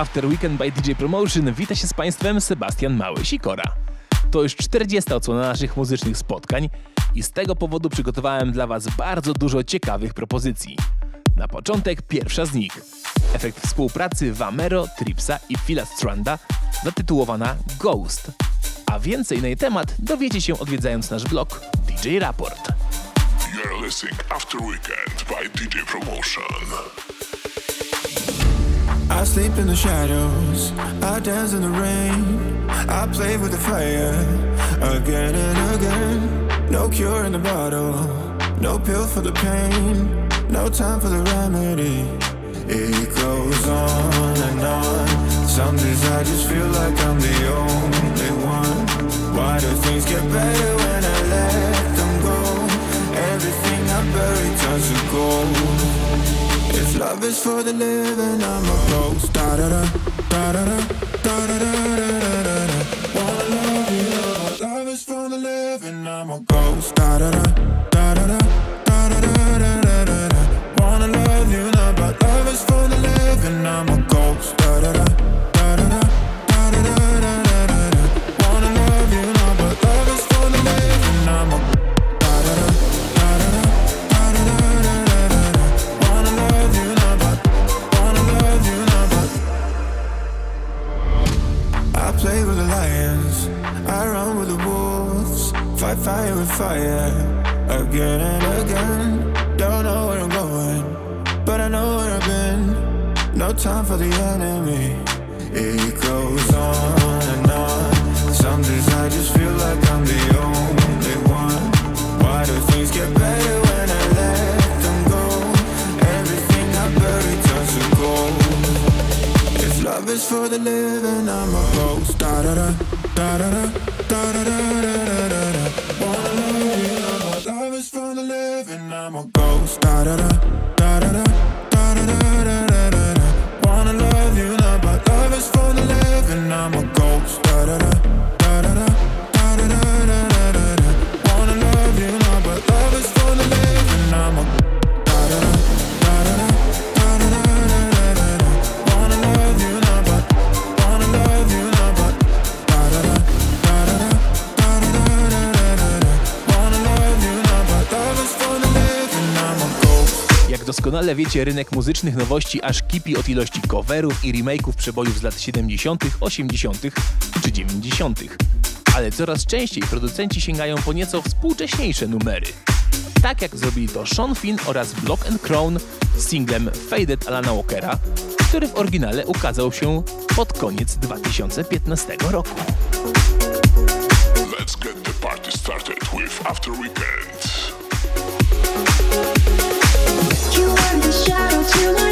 After Weekend by DJ Promotion wita się z Państwem Sebastian Mały-Sikora. To już 40. odsłona naszych muzycznych spotkań i z tego powodu przygotowałem dla Was bardzo dużo ciekawych propozycji. Na początek pierwsza z nich. Efekt współpracy Vamero, Tripsa i Phila Stranda zatytułowana Ghost. A więcej na jej temat dowiecie się odwiedzając nasz blog DJ Raport. You're listening After Weekend by DJ Promotion. I sleep in the shadows, I dance in the rain, I play with the fire again and again. No cure in the bottle, no pill for the pain, no time for the remedy. It goes on and on. Some days I just feel like I'm the only one. Why do things get better when I let them go? Everything I bury turns to gold. If love is for the living, I'm a ghost. Da da da, da da da, da da da da da. Wanna love you, love is for the living, I'm a ghost. Da da da, da da da, da da da da da. Wanna love you now, but love is for the living, I'm a wiecie, rynek muzycznych nowości aż kipi od ilości coverów i remake'ów przebojów z lat 70., 80. czy 90. Ale coraz częściej producenci sięgają po nieco współcześniejsze numery. Tak jak zrobili to Sean Finn oraz Block and Crown z singlem Faded Alana Walkera, który w oryginale ukazał się pod koniec 2015 roku. Let's get the party started with After Weekend. You were the shadow to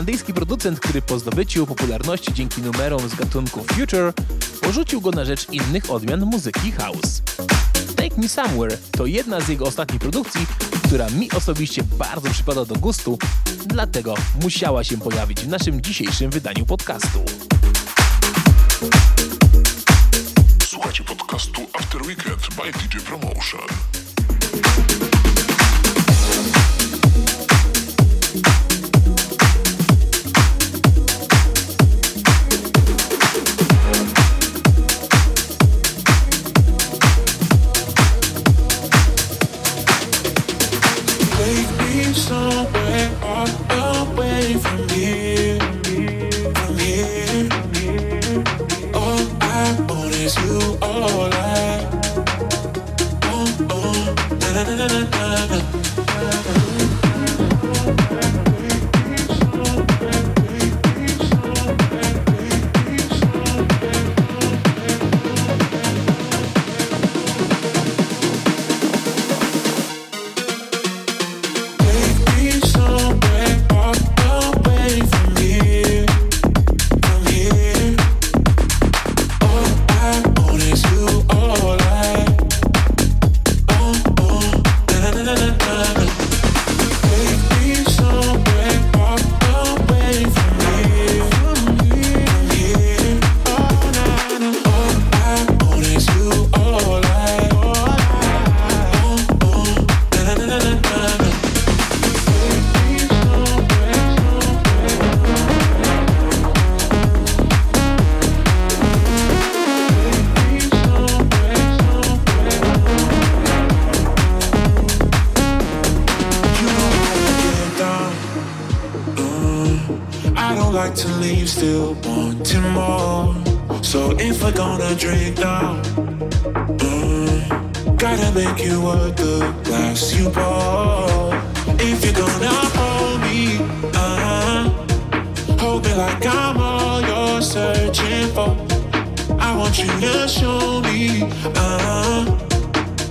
kanadyjski producent, który po zdobyciu popularności dzięki numerom z gatunku Future porzucił go na rzecz innych odmian muzyki house. Take Me Somewhere to jedna z jego ostatnich produkcji, która mi osobiście bardzo przypada do gustu, dlatego musiała się pojawić w naszym dzisiejszym wydaniu podcastu.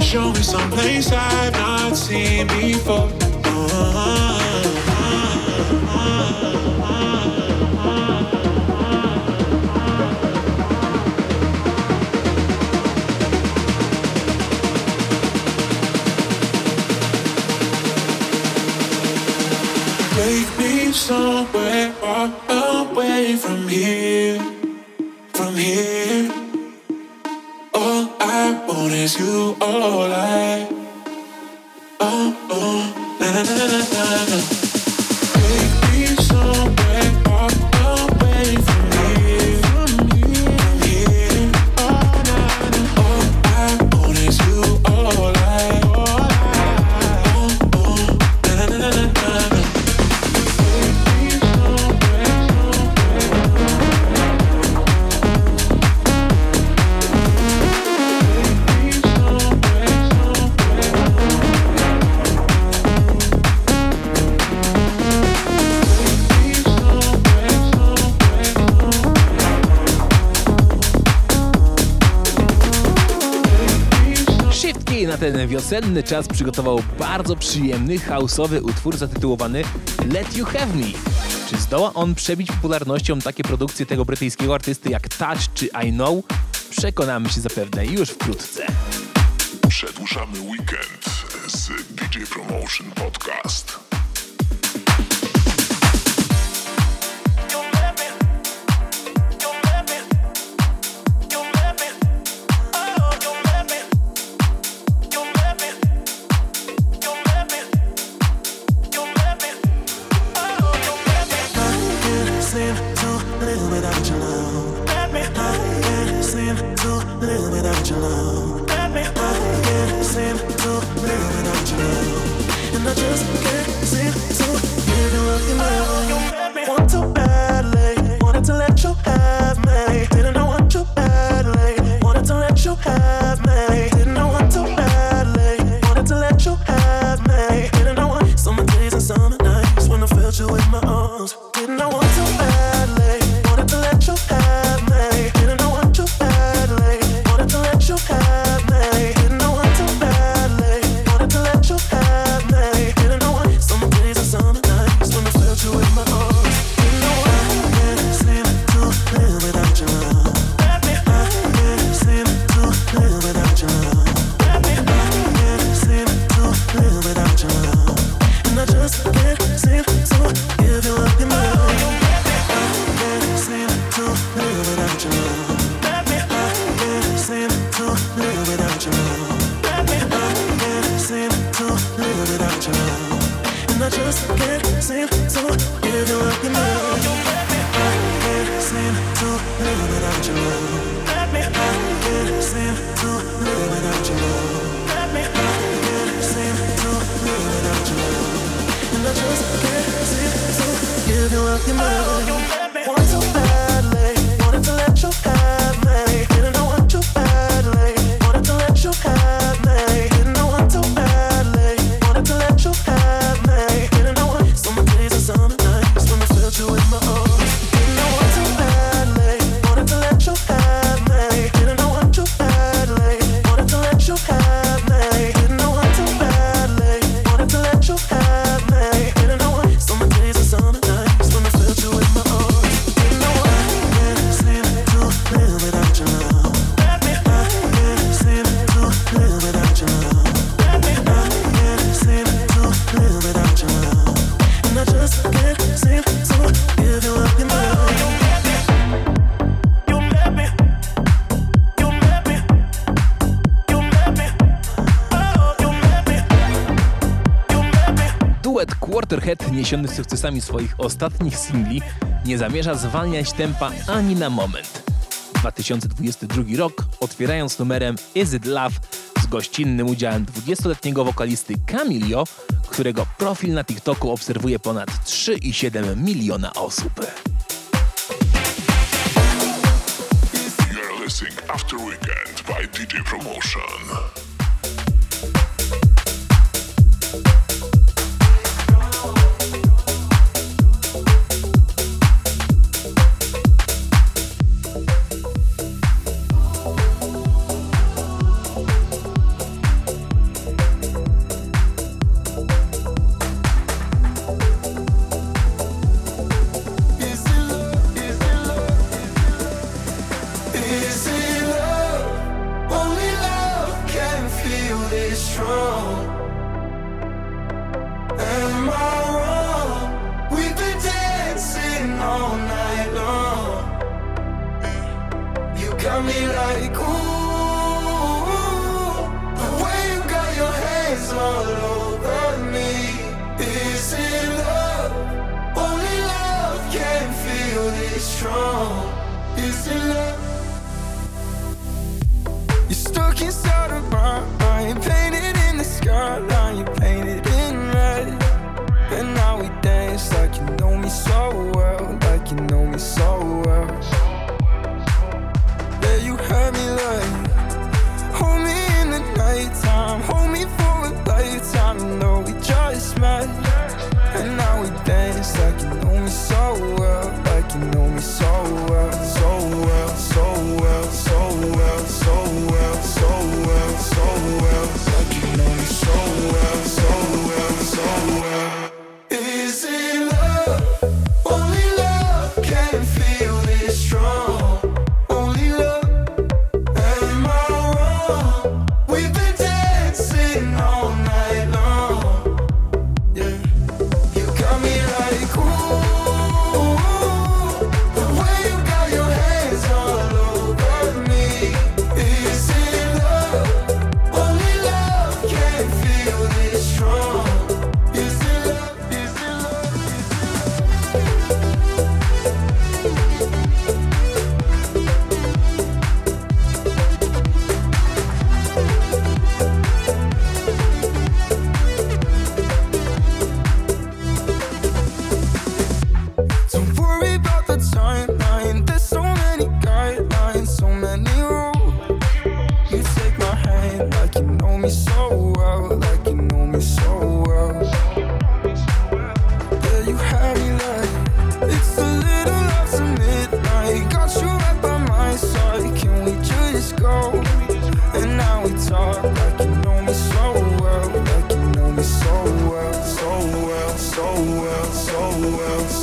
Show me some place I've not seen before. Take me somewhere far away from here oh. cenny czas przygotował bardzo przyjemny, houseowy utwór zatytułowany Let You Have Me. Czy zdoła on przebić popularnością takie produkcje tego brytyjskiego artysty jak Touch czy I Know? Przekonamy się zapewne już wkrótce. little without your love. Let me I can't seem to live without your love. Let me I can't seem to live without your love. And I just can't. uniesiony sukcesami swoich ostatnich singli, nie zamierza zwalniać tempa ani na moment. 2022 rok otwierając numerem Is It Love z gościnnym udziałem 20-letniego wokalisty Camilio, którego profil na TikToku obserwuje ponad 3,7 miliona osób. After Weekend by DJ Promotion. You're stuck inside of my mind, painted in the skyline, you painted in red. And now we dance like you know me so well, like you know me so well. Yeah, you had me like, hold me in the nighttime, hold me for a lifetime. You know we just met, and now we dance like you.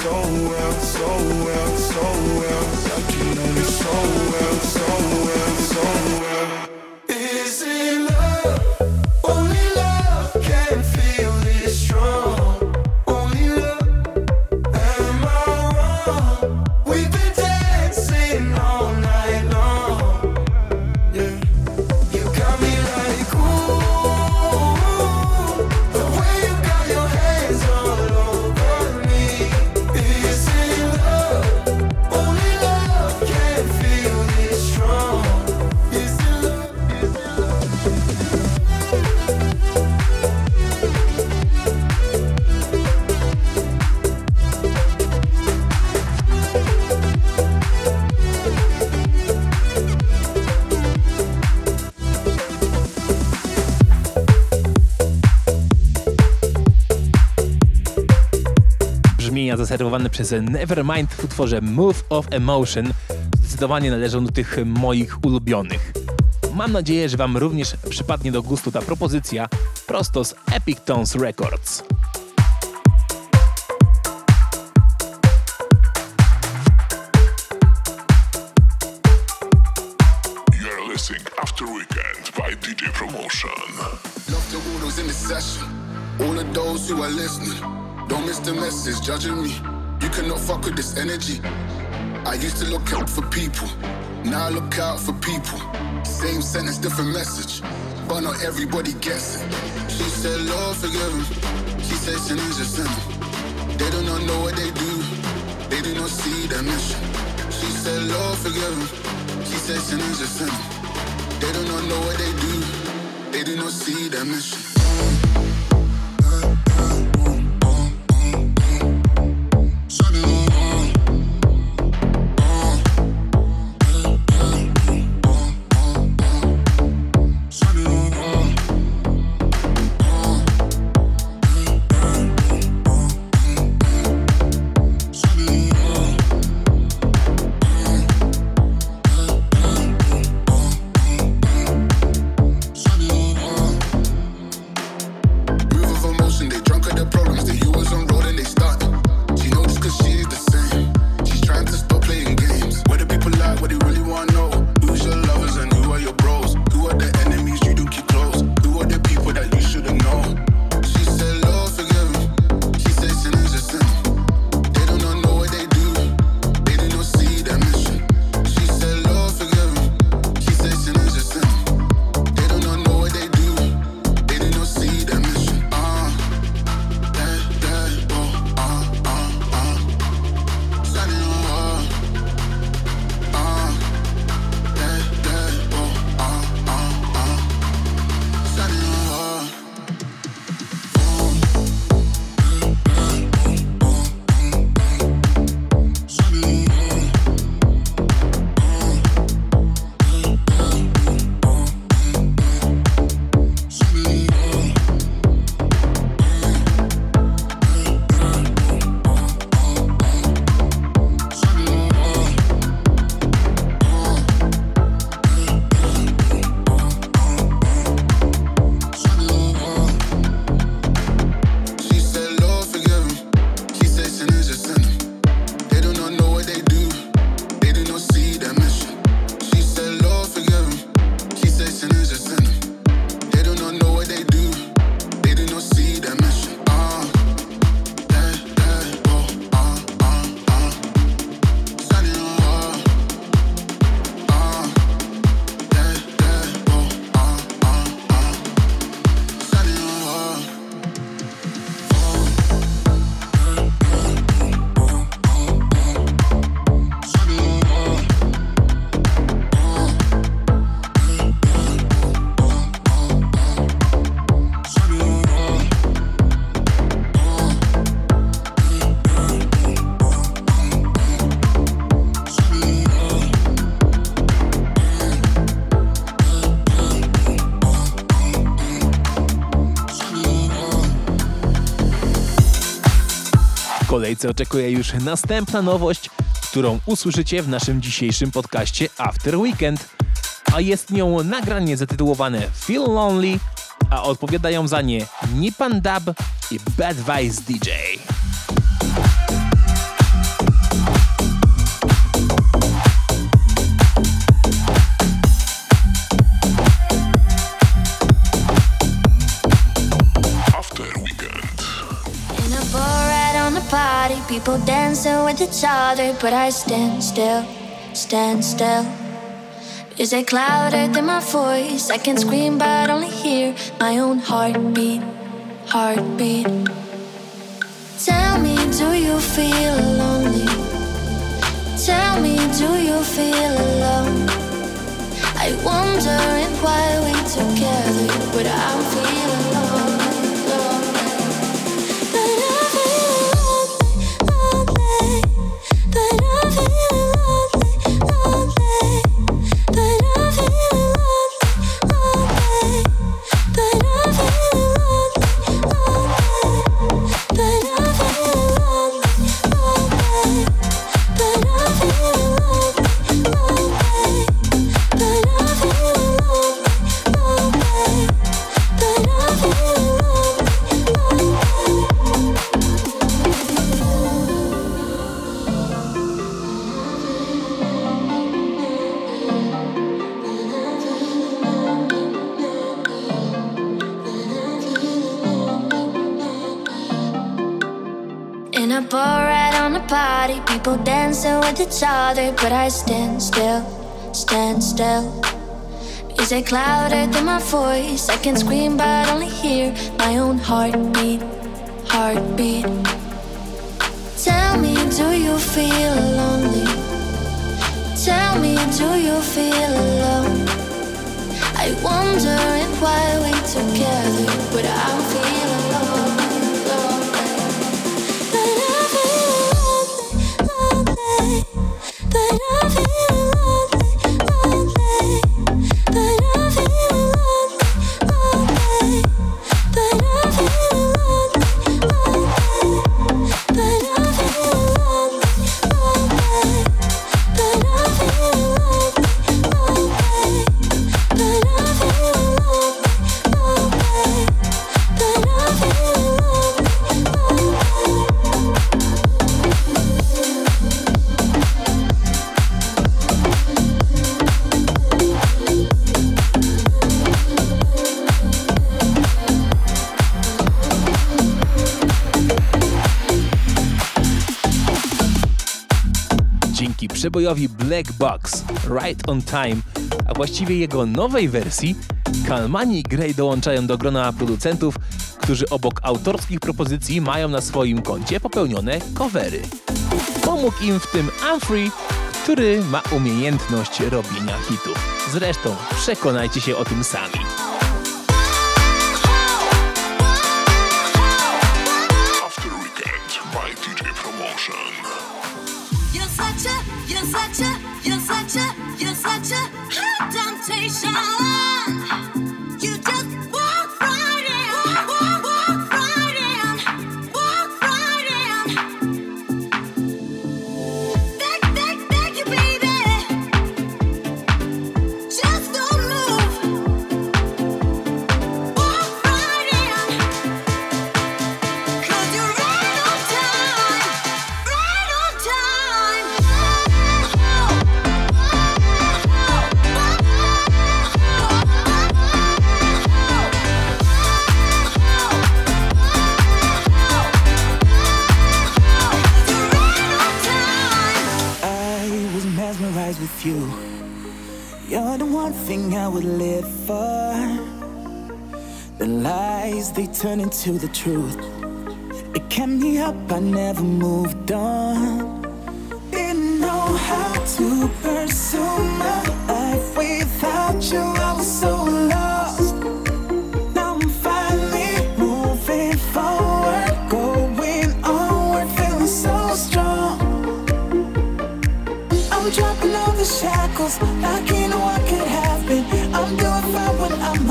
so well, so well, so well. Like you know so well, so nagrania zaserwowane przez Nevermind w utworze Move of Emotion zdecydowanie należą do tych moich ulubionych. Mam nadzieję, że Wam również przypadnie do gustu ta propozycja prosto z Epic Tones Records. You're listening After Weekend by DJ Promotion. Love to all those in the session. All of those who are listening. The message judging me. You cannot fuck with this energy. I used to look out for people. Now I look out for people. Same sentence, different message. But not everybody gets it. She said, Lord, forgive him. She said, sin is a sin. They do not know what they do. They do not see their mission. She said, Lord, forgive him. She said, sin is a sin. They do not know what they do. They do not see their mission. Kolejce oczekuje już następna nowość, którą usłyszycie w naszym dzisiejszym podcaście After Weekend. A jest nią nagranie zatytułowane Feel Lonely, a odpowiadają za nie Nipan Dub i Bad Vice DJ. People dancing with each other, but I stand still, stand still. Music louder than my voice, I can scream but only hear my own heartbeat, heartbeat. Tell me, do you feel lonely? Tell me, do you feel alone? I wondering why we together, but I'm feeling lonely, other, but I stand still, stand still. Music louder than my voice. I can scream, but only hear my own heartbeat, heartbeat. Tell me, do you feel lonely? Tell me, do you feel alone? I wonder if why we together, but I przebojowi Black Box Right on Time, a właściwie jego nowej wersji, Kalmani i Grey dołączają do grona producentów, którzy obok autorskich propozycji mają na swoim koncie popełnione covery. Pomógł im w tym Humphrey, który ma umiejętność robienia hitów. Zresztą przekonajcie się o tym sami. Such a hot temptation. Into the truth. It kept me up, I never moved on. Didn't know how to pursue my life without you. I was so lost. Now I'm finally moving forward, going onward, feeling so strong. I'm dropping all the shackles, like you know what could happen. I'm doing fine when I'm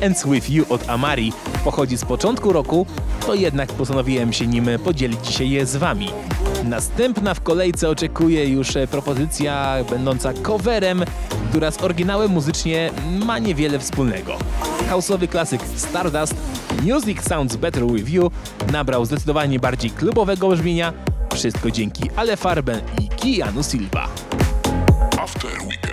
Ends With You od Amari pochodzi z początku roku, to jednak postanowiłem się nim podzielić dzisiaj z wami. Następna w kolejce oczekuje już propozycja będąca coverem, która z oryginałem muzycznie ma niewiele wspólnego. House'owy klasyk Stardust Music Sounds Better With You nabrał zdecydowanie bardziej klubowego brzmienia, wszystko dzięki Ale Farben i Keanu Silva. After Weekend.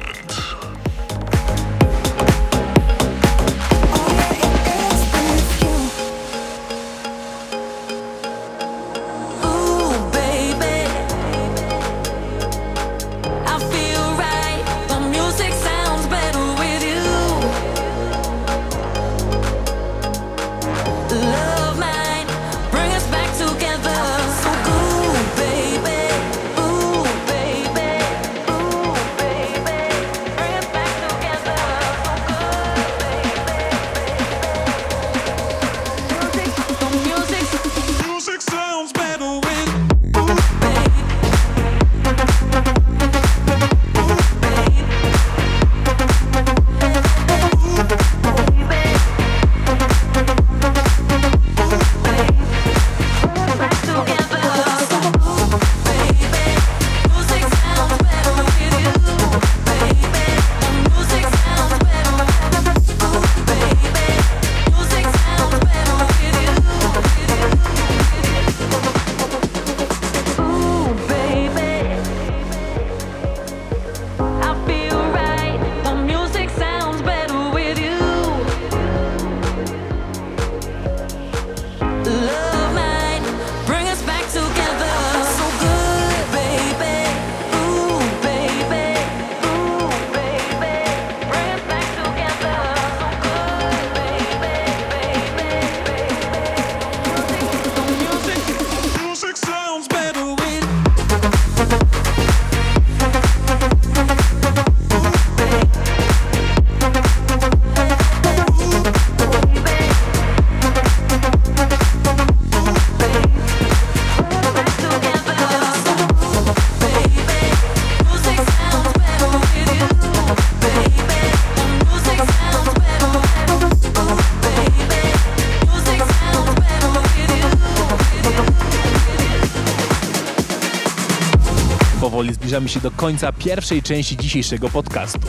Zbliżamy się do końca pierwszej części dzisiejszego podcastu.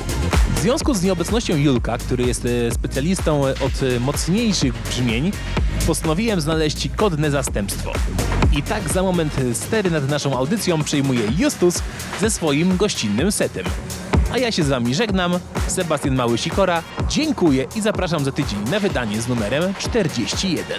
W związku z nieobecnością Julka, który jest e, specjalistą od e, mocniejszych brzmień, postanowiłem znaleźć kodne zastępstwo. I tak za moment stery nad naszą audycją przejmuje Justus ze swoim gościnnym setem. A ja się z wami żegnam, Sebastian Mały-Sikora, dziękuję i zapraszam za tydzień na wydanie z numerem 41.